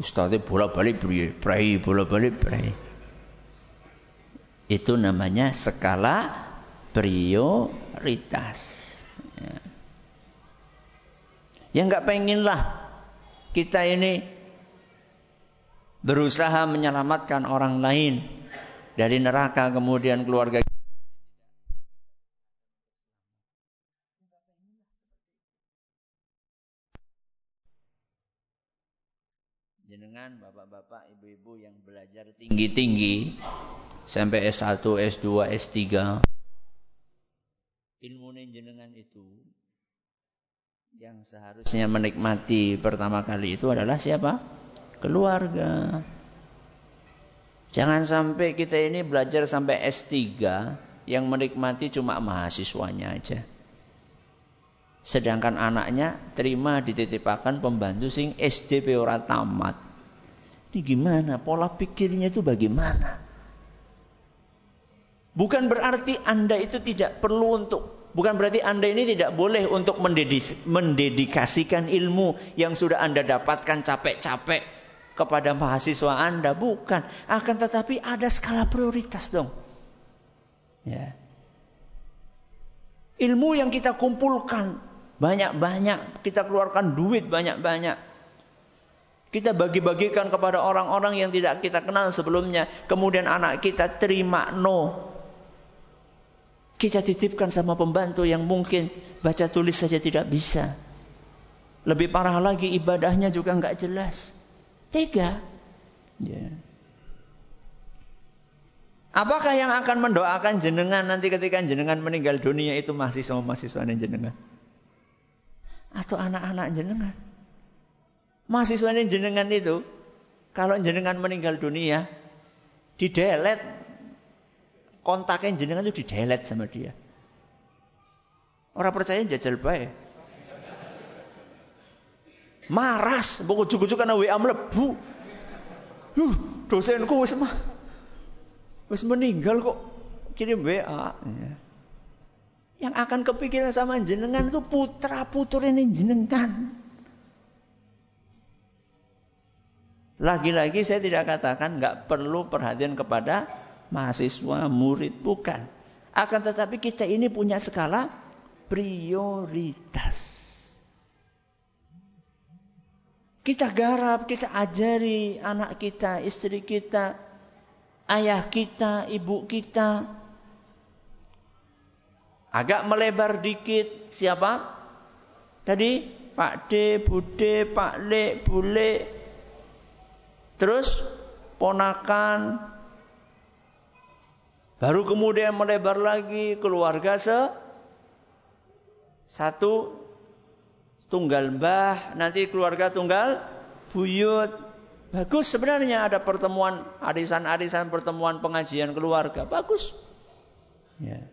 Ustaznya bola-balik prei, bola-balik prei. Itu namanya skala prioritas. Ya. Yang nggak pengen lah kita ini berusaha menyelamatkan orang lain dari neraka kemudian keluarga jenengan bapak-bapak ibu-ibu yang belajar tinggi-tinggi sampai S1, S2, S3 ilmu jenengan itu Yang seharusnya menikmati pertama kali itu adalah siapa? Keluarga. Jangan sampai kita ini belajar sampai S3 yang menikmati cuma mahasiswanya aja. Sedangkan anaknya terima dititipkan pembantu sing SD ora tamat. Ini gimana? Pola pikirnya itu bagaimana? Bukan berarti Anda itu tidak perlu untuk bukan berarti Anda ini tidak boleh untuk mendedikasikan ilmu yang sudah Anda dapatkan capek-capek kepada mahasiswa Anda, bukan. Akan tetapi ada skala prioritas dong. Ya. Ilmu yang kita kumpulkan banyak-banyak, kita keluarkan duit banyak-banyak. Kita bagi-bagikan kepada orang-orang yang tidak kita kenal sebelumnya. Kemudian anak kita terima no. Kita titipkan sama pembantu yang mungkin baca tulis saja tidak bisa. Lebih parah lagi ibadahnya juga nggak jelas. Tega. Yeah. Apakah yang akan mendoakan jenengan nanti ketika jenengan meninggal dunia itu masih sama mahasiswa jenengan? atau anak-anak jenengan. Mahasiswa jenengan itu kalau jenengan meninggal dunia di delete kontaknya jenengan itu di delete sama dia. Orang percaya jajal baik. Maras, buku cukup karena WA melebu. Uh, dosenku wis mah wis meninggal kok kirim WA. Ya. Yang akan kepikiran sama jenengan itu putra putur ini jenengan. Lagi-lagi saya tidak katakan nggak perlu perhatian kepada mahasiswa, murid, bukan. Akan tetapi kita ini punya skala prioritas. Kita garap, kita ajari anak kita, istri kita, ayah kita, ibu kita, Agak melebar dikit. Siapa? Tadi Pak D, Bude, Pak Le, Bule. Terus ponakan. Baru kemudian melebar lagi keluarga se satu tunggal mbah, nanti keluarga tunggal buyut. Bagus sebenarnya ada pertemuan arisan-arisan pertemuan pengajian keluarga. Bagus. Ya.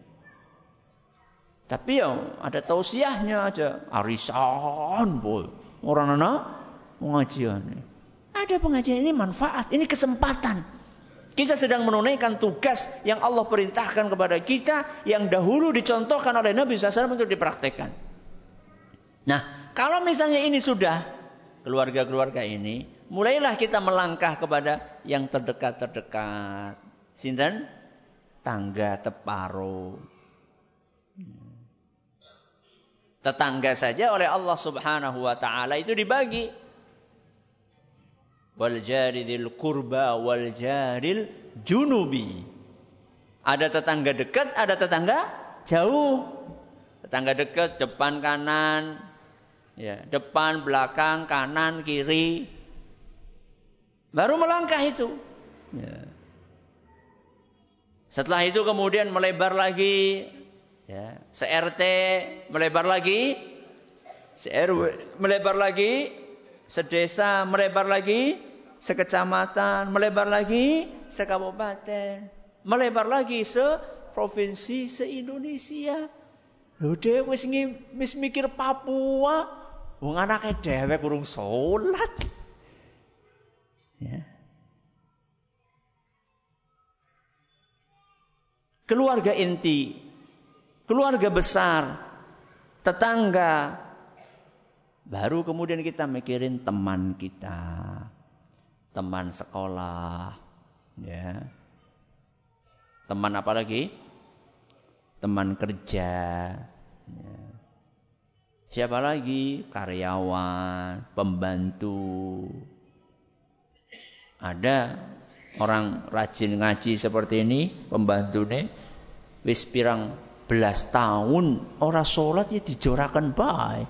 Tapi ya ada tausiahnya aja. Arisan boy. Orang anak pengajian. Ada pengajian ini manfaat, ini kesempatan. Kita sedang menunaikan tugas yang Allah perintahkan kepada kita yang dahulu dicontohkan oleh Nabi SAW untuk dipraktekkan. Nah, kalau misalnya ini sudah keluarga-keluarga ini, mulailah kita melangkah kepada yang terdekat-terdekat. Sinten? Tangga teparo. Tetangga saja oleh Allah Subhanahu wa taala itu dibagi. Wal jaridil kurba wal jaril junubi. Ada tetangga dekat, ada tetangga jauh. Tetangga dekat depan kanan, ya, depan belakang kanan kiri. Baru melangkah itu. Ya. Setelah itu kemudian melebar lagi Ya, se-RT melebar lagi, se-RW melebar lagi, sedesa melebar lagi, sekecamatan melebar lagi, sekabupaten melebar lagi se provinsi se-Indonesia. Lho wis wis mikir Papua, wong anake dhewe kurung salat. Ya. Keluarga inti keluarga besar, tetangga. Baru kemudian kita mikirin teman kita, teman sekolah, ya. Teman apa lagi? Teman kerja. Ya. Siapa lagi? Karyawan, pembantu. Ada orang rajin ngaji seperti ini, pembantu nih, wis pirang belas tahun orang sholat ya dijorakan baik.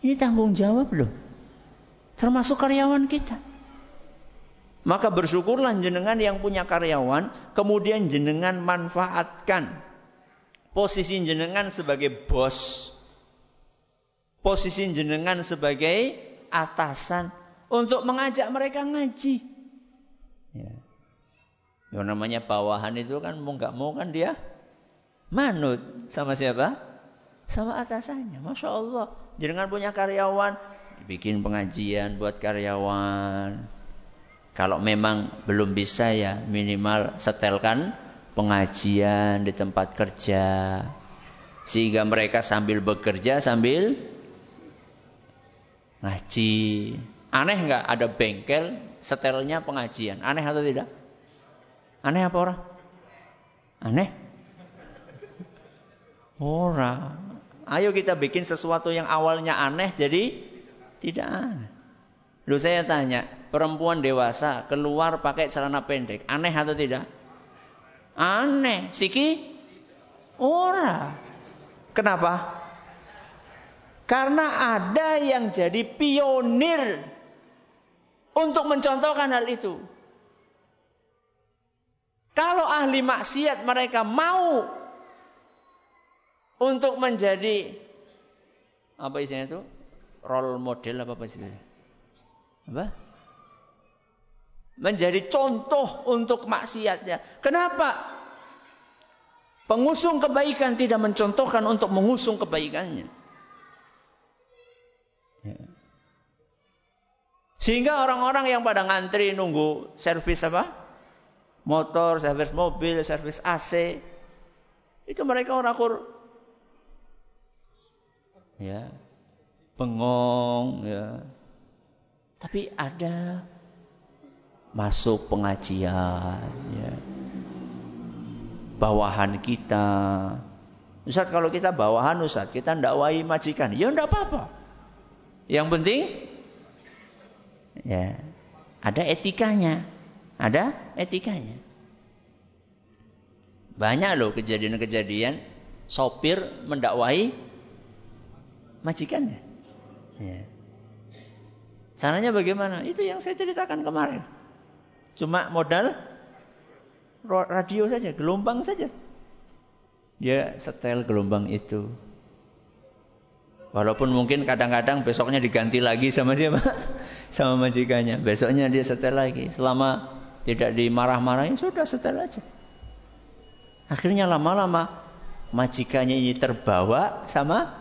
Ini tanggung jawab loh. Termasuk karyawan kita. Maka bersyukurlah jenengan yang punya karyawan, kemudian jenengan manfaatkan posisi jenengan sebagai bos. Posisi jenengan sebagai atasan untuk mengajak mereka ngaji. Ya. Yang namanya bawahan itu kan mau nggak mau kan dia manut sama siapa? Sama atasannya. Masya Allah. Jangan punya karyawan, bikin pengajian buat karyawan. Kalau memang belum bisa ya minimal setelkan pengajian di tempat kerja. Sehingga mereka sambil bekerja sambil ngaji. Aneh nggak ada bengkel setelnya pengajian? Aneh atau tidak? Aneh apa orang? Aneh? Orang. Ayo kita bikin sesuatu yang awalnya aneh jadi tidak aneh. Lu saya tanya, perempuan dewasa keluar pakai celana pendek, aneh atau tidak? Aneh. Siki? Ora. Kenapa? Karena ada yang jadi pionir untuk mencontohkan hal itu. Kalau ahli maksiat mereka mau untuk menjadi apa isinya itu? Role model apa apa istilahnya? Apa? Menjadi contoh untuk maksiatnya. Kenapa? Pengusung kebaikan tidak mencontohkan untuk mengusung kebaikannya. Sehingga orang-orang yang pada ngantri nunggu servis apa? motor, servis mobil, servis AC. Itu mereka orang kur ya bengong ya. Tapi ada masuk pengajian ya. Bawahan kita. Ustaz kalau kita bawahan Ustaz, kita ndak wahi majikan. Ya ndak apa-apa. Yang penting ya ada etikanya. Ada etikanya. Banyak loh kejadian-kejadian sopir mendakwahi majikannya. Ya. Caranya bagaimana? Itu yang saya ceritakan kemarin. Cuma modal radio saja, gelombang saja. Dia setel gelombang itu. Walaupun mungkin kadang-kadang besoknya diganti lagi sama siapa? sama majikannya. Besoknya dia setel lagi. Selama tidak dimarah-marahin, sudah setel aja. Akhirnya lama-lama majikannya ini terbawa sama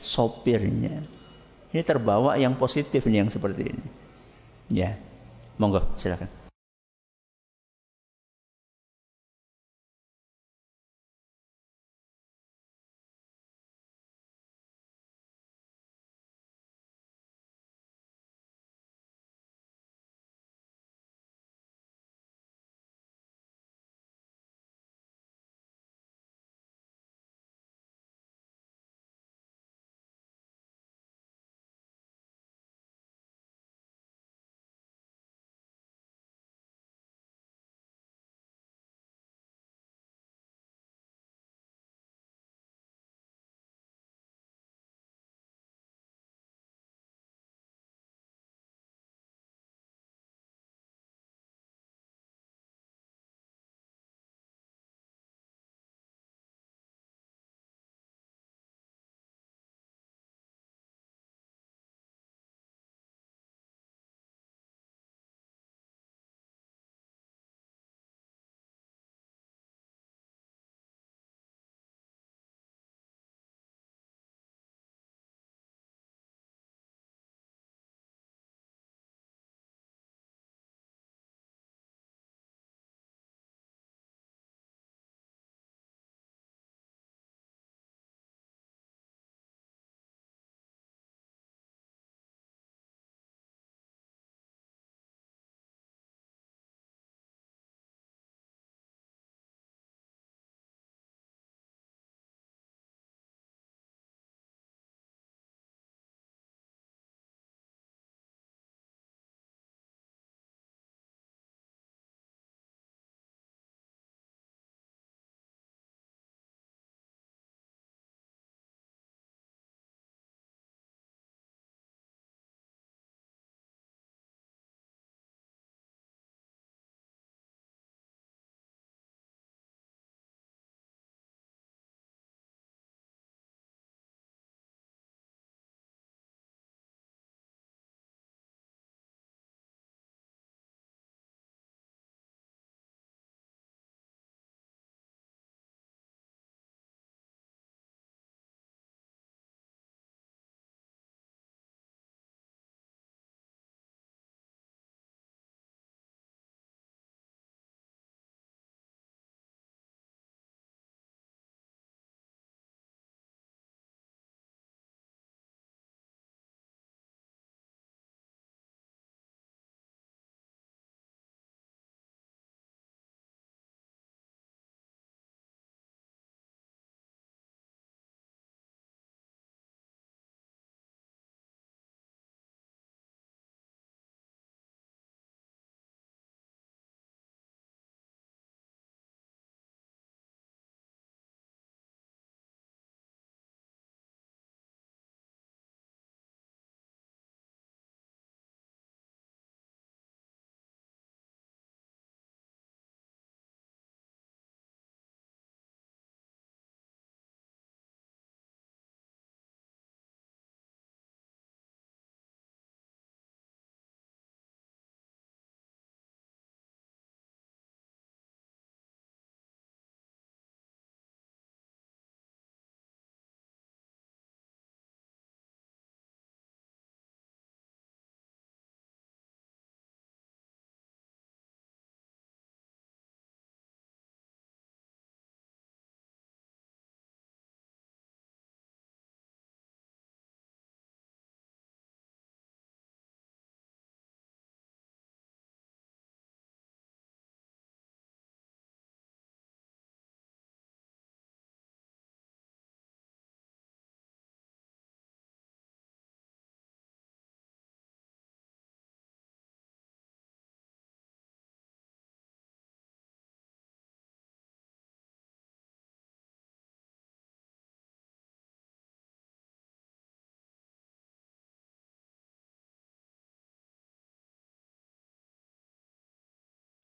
sopirnya. Ini terbawa yang positif nih yang seperti ini. Ya, monggo silakan.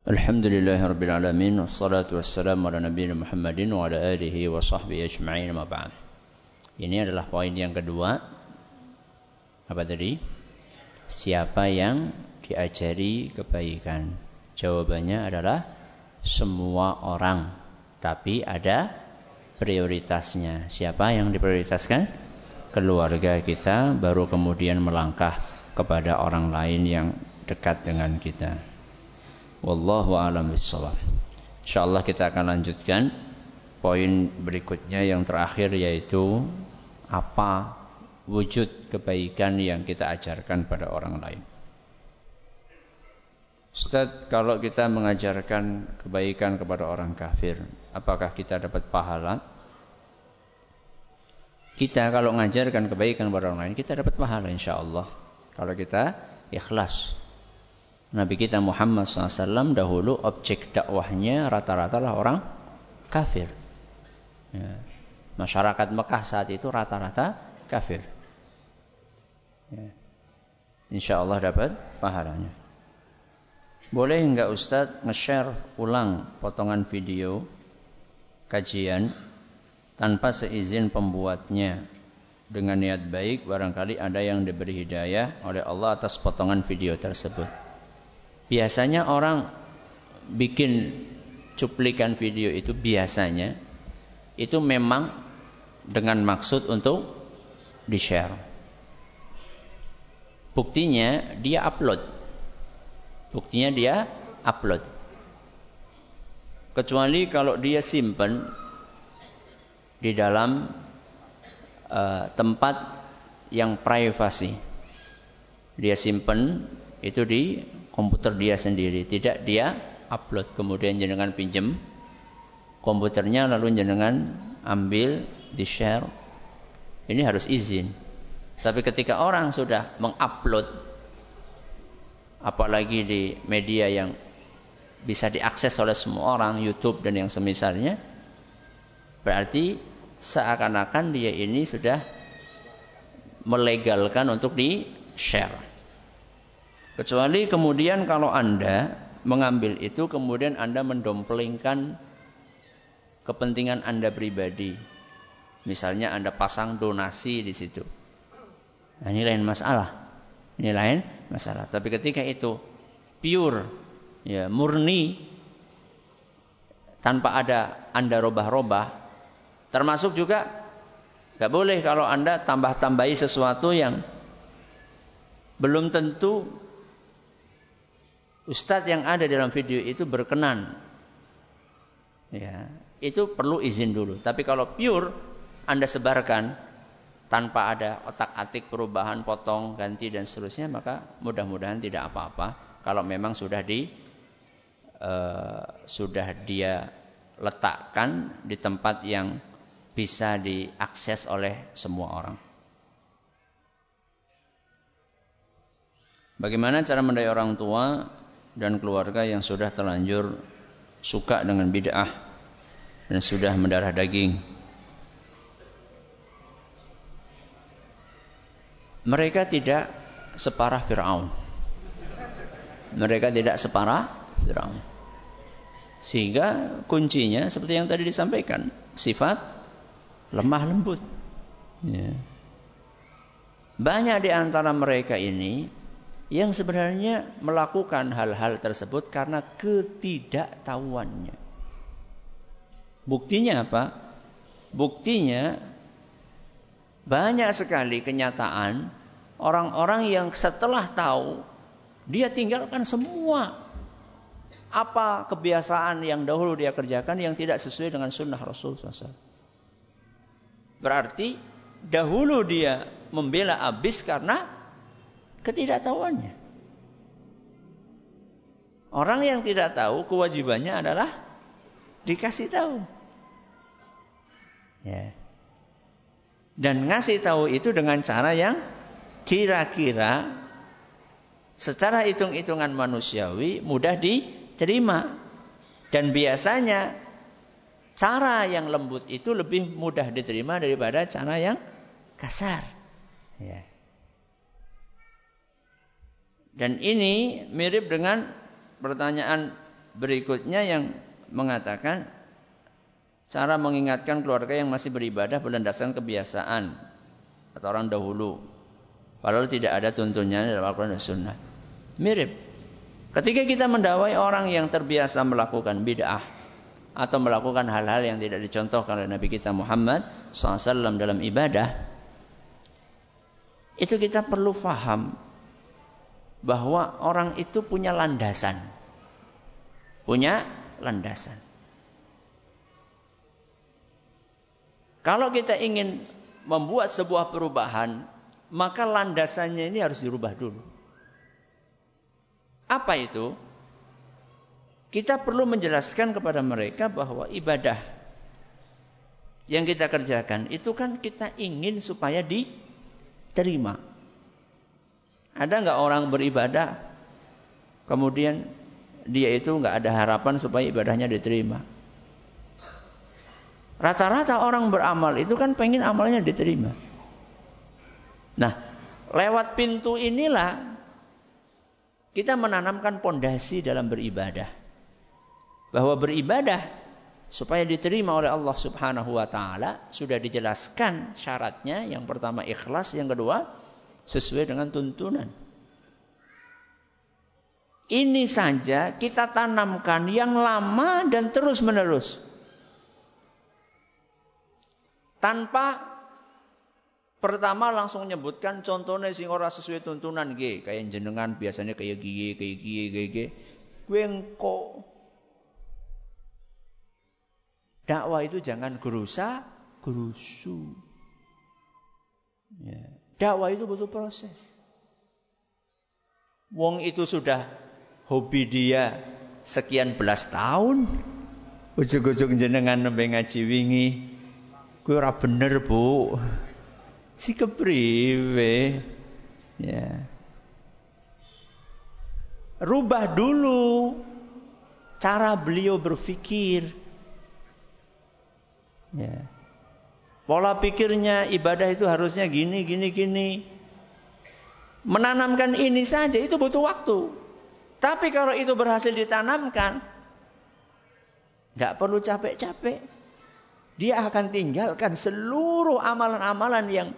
الحمد لله رب العالمين والصلاة والسلام على نبينا محمد وعلى آله وصحبه أجمعين ما بعد Ini adalah poin yang kedua. Apa tadi? Siapa yang diajari kebaikan? Jawabannya adalah semua orang. Tapi ada prioritasnya. Siapa yang diprioritaskan? Keluarga kita, baru kemudian melangkah kepada orang lain yang dekat dengan kita. Wallahu a'lam. Insyaallah kita akan lanjutkan poin berikutnya yang terakhir yaitu apa wujud kebaikan yang kita ajarkan pada orang lain. Ustaz, kalau kita mengajarkan kebaikan kepada orang kafir, apakah kita dapat pahala? Kita kalau mengajarkan kebaikan kepada orang lain, kita dapat pahala insya Allah. Kalau kita ikhlas Nabi kita Muhammad SAW dahulu objek dakwahnya rata-rata lah orang kafir. Ya. Masyarakat Mekah saat itu rata-rata kafir. Ya. Insya Allah dapat pahalanya. Boleh enggak Ustadz nge-share ulang potongan video kajian tanpa seizin pembuatnya dengan niat baik barangkali ada yang diberi hidayah oleh Allah atas potongan video tersebut. Biasanya orang bikin cuplikan video itu biasanya itu memang dengan maksud untuk di-share. Buktinya dia upload. Buktinya dia upload. Kecuali kalau dia simpan di dalam uh, tempat yang privasi. Dia simpan itu di komputer dia sendiri, tidak dia upload kemudian jenengan pinjem komputernya lalu jenengan ambil di share. Ini harus izin. Tapi ketika orang sudah mengupload apalagi di media yang bisa diakses oleh semua orang, YouTube dan yang semisalnya, berarti seakan-akan dia ini sudah melegalkan untuk di share. Kecuali kemudian kalau Anda mengambil itu kemudian Anda mendomplengkan kepentingan Anda pribadi. Misalnya Anda pasang donasi di situ. Nah, ini lain masalah. Ini lain masalah. Tapi ketika itu pure, ya murni, tanpa ada Anda robah-robah, termasuk juga nggak boleh kalau Anda tambah-tambahi sesuatu yang belum tentu Ustadz yang ada dalam video itu berkenan. Ya, itu perlu izin dulu. Tapi kalau pure Anda sebarkan tanpa ada otak-atik perubahan, potong, ganti dan seterusnya, maka mudah-mudahan tidak apa-apa. Kalau memang sudah di uh, sudah dia letakkan di tempat yang bisa diakses oleh semua orang. Bagaimana cara mendaya orang tua dan keluarga yang sudah terlanjur suka dengan bid'ah dan sudah mendarah daging. Mereka tidak separah Fir'aun. Mereka tidak separah Fir'aun. Sehingga kuncinya seperti yang tadi disampaikan, sifat lemah lembut. Ya. Banyak di antara mereka ini yang sebenarnya melakukan hal-hal tersebut karena ketidaktahuannya. Buktinya apa? Buktinya banyak sekali kenyataan orang-orang yang setelah tahu dia tinggalkan semua apa kebiasaan yang dahulu dia kerjakan yang tidak sesuai dengan sunnah Rasul SAW. Berarti dahulu dia membela abis karena ketidaktahuannya. Orang yang tidak tahu kewajibannya adalah dikasih tahu. Ya. Dan ngasih tahu itu dengan cara yang kira-kira secara hitung-hitungan manusiawi mudah diterima. Dan biasanya cara yang lembut itu lebih mudah diterima daripada cara yang kasar. Ya. Dan ini mirip dengan pertanyaan berikutnya yang mengatakan cara mengingatkan keluarga yang masih beribadah berlandaskan kebiasaan atau orang dahulu. Padahal tidak ada tuntunannya dalam Al-Quran dan Sunnah. Mirip. Ketika kita mendawai orang yang terbiasa melakukan bid'ah atau melakukan hal-hal yang tidak dicontohkan oleh Nabi kita Muhammad SAW dalam ibadah, itu kita perlu faham bahwa orang itu punya landasan. Punya landasan. Kalau kita ingin membuat sebuah perubahan, maka landasannya ini harus dirubah dulu. Apa itu? Kita perlu menjelaskan kepada mereka bahwa ibadah yang kita kerjakan itu kan kita ingin supaya diterima. Ada nggak orang beribadah kemudian dia itu nggak ada harapan supaya ibadahnya diterima? Rata-rata orang beramal itu kan pengen amalnya diterima. Nah, lewat pintu inilah kita menanamkan pondasi dalam beribadah. Bahwa beribadah supaya diterima oleh Allah Subhanahu wa taala sudah dijelaskan syaratnya. Yang pertama ikhlas, yang kedua sesuai dengan tuntunan. Ini saja kita tanamkan yang lama dan terus menerus. Tanpa pertama langsung menyebutkan contohnya sing ora sesuai tuntunan G. Kayak jenengan biasanya kayak gigi, kayak gigi, kayak gigi. Gue engko. Dakwah itu jangan gerusa, gerusu. Ya. Dakwah itu butuh proses. Wong itu sudah hobi dia sekian belas tahun. Ujung-ujung jenengan nembe ngaji wingi. Kuwi ora bener, Bu. Si kepriwe. Ya. Rubah dulu cara beliau berpikir. Ya. Pola pikirnya ibadah itu harusnya gini, gini, gini. Menanamkan ini saja itu butuh waktu. Tapi kalau itu berhasil ditanamkan, nggak perlu capek-capek. Dia akan tinggalkan seluruh amalan-amalan yang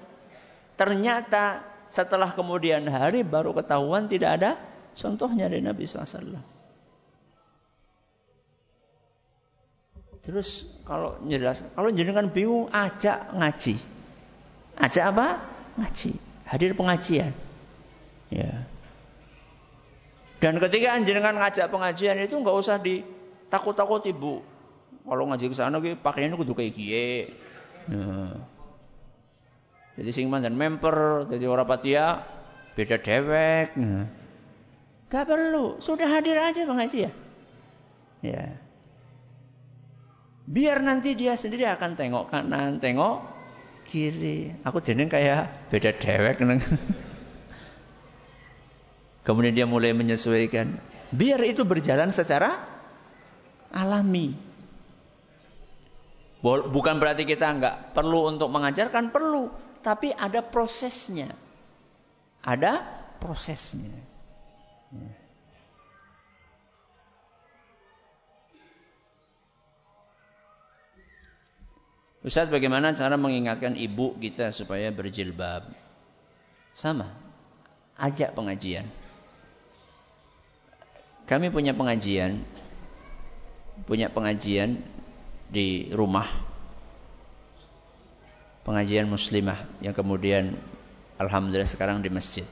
ternyata setelah kemudian hari baru ketahuan tidak ada contohnya dari Nabi SAW. Terus kalau jelas, kalau jenengan bingung ajak ngaji. Ajak apa? Ngaji. Hadir pengajian. Ya. Dan ketika jenengan ngajak pengajian itu nggak usah ditakut-takut ibu. Kalau ngaji ke sana pakaiannya kudu kayak gie. Ya. Jadi sing dan memper, jadi orang patia beda dewek. Ya. Gak perlu, sudah hadir aja pengajian. Ya. Biar nanti dia sendiri akan tengok kanan, tengok kiri. Aku jeneng kayak beda dewek. Kemudian dia mulai menyesuaikan. Biar itu berjalan secara alami. Bukan berarti kita nggak perlu untuk mengajarkan, perlu. Tapi ada prosesnya. Ada prosesnya. Ustaz bagaimana cara mengingatkan ibu kita supaya berjilbab? Sama. Ajak pengajian. Kami punya pengajian. Punya pengajian di rumah. Pengajian muslimah yang kemudian alhamdulillah sekarang di masjid.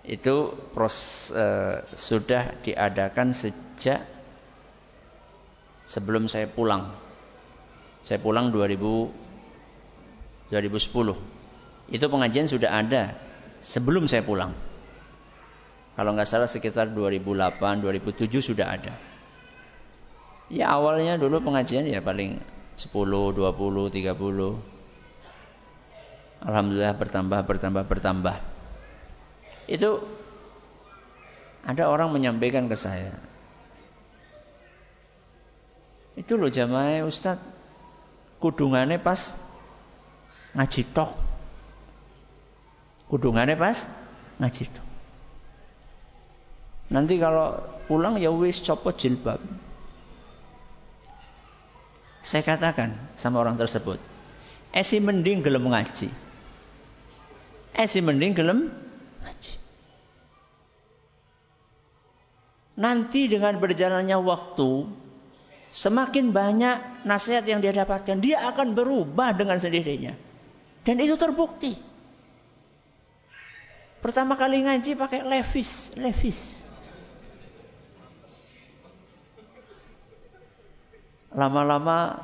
Itu pros, uh, sudah diadakan sejak sebelum saya pulang saya pulang 2000 2010. Itu pengajian sudah ada sebelum saya pulang. Kalau nggak salah sekitar 2008, 2007 sudah ada. Ya awalnya dulu pengajian ya paling 10, 20, 30. Alhamdulillah bertambah, bertambah, bertambah. Itu ada orang menyampaikan ke saya. Itu loh jamaah Ustadz kudungane pas ngaji tok. Kudungane pas ngaji tok. Nanti kalau pulang ya wis copot jilbab. Saya katakan sama orang tersebut, esi mending gelem ngaji. Esi mending gelem ngaji. Nanti dengan berjalannya waktu, semakin banyak nasihat yang dia dapatkan, dia akan berubah dengan sendirinya. Dan itu terbukti. Pertama kali ngaji pakai levis, levis. lama-lama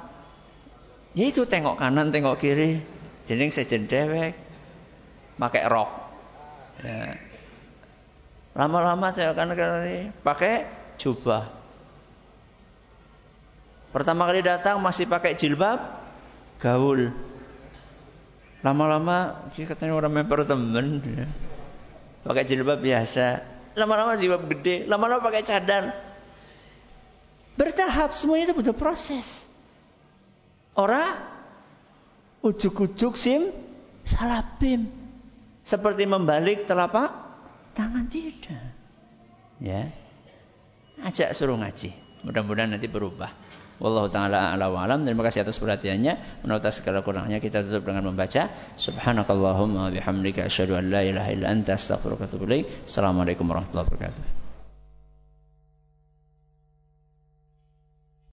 ya itu tengok kanan tengok kiri jadi sejen dewek pakai rok ya. lama-lama kanan kiri pakai jubah pertama kali datang masih pakai jilbab gaul lama-lama katanya orang memper temen ya. pakai jilbab biasa lama-lama jilbab gede lama-lama pakai cadar Bertahap semuanya itu butuh proses. Orang ujuk-ujuk sim salabim. Seperti membalik telapak tangan tidak. Ya. Ajak suruh ngaji. Mudah-mudahan nanti berubah. Wallahu taala ala wa alam. Terima kasih atas perhatiannya. Menurut segala kurangnya kita tutup dengan membaca subhanakallahumma bihamdika asyhadu an la ilaha illa anta. Assalamualaikum warahmatullahi wabarakatuh.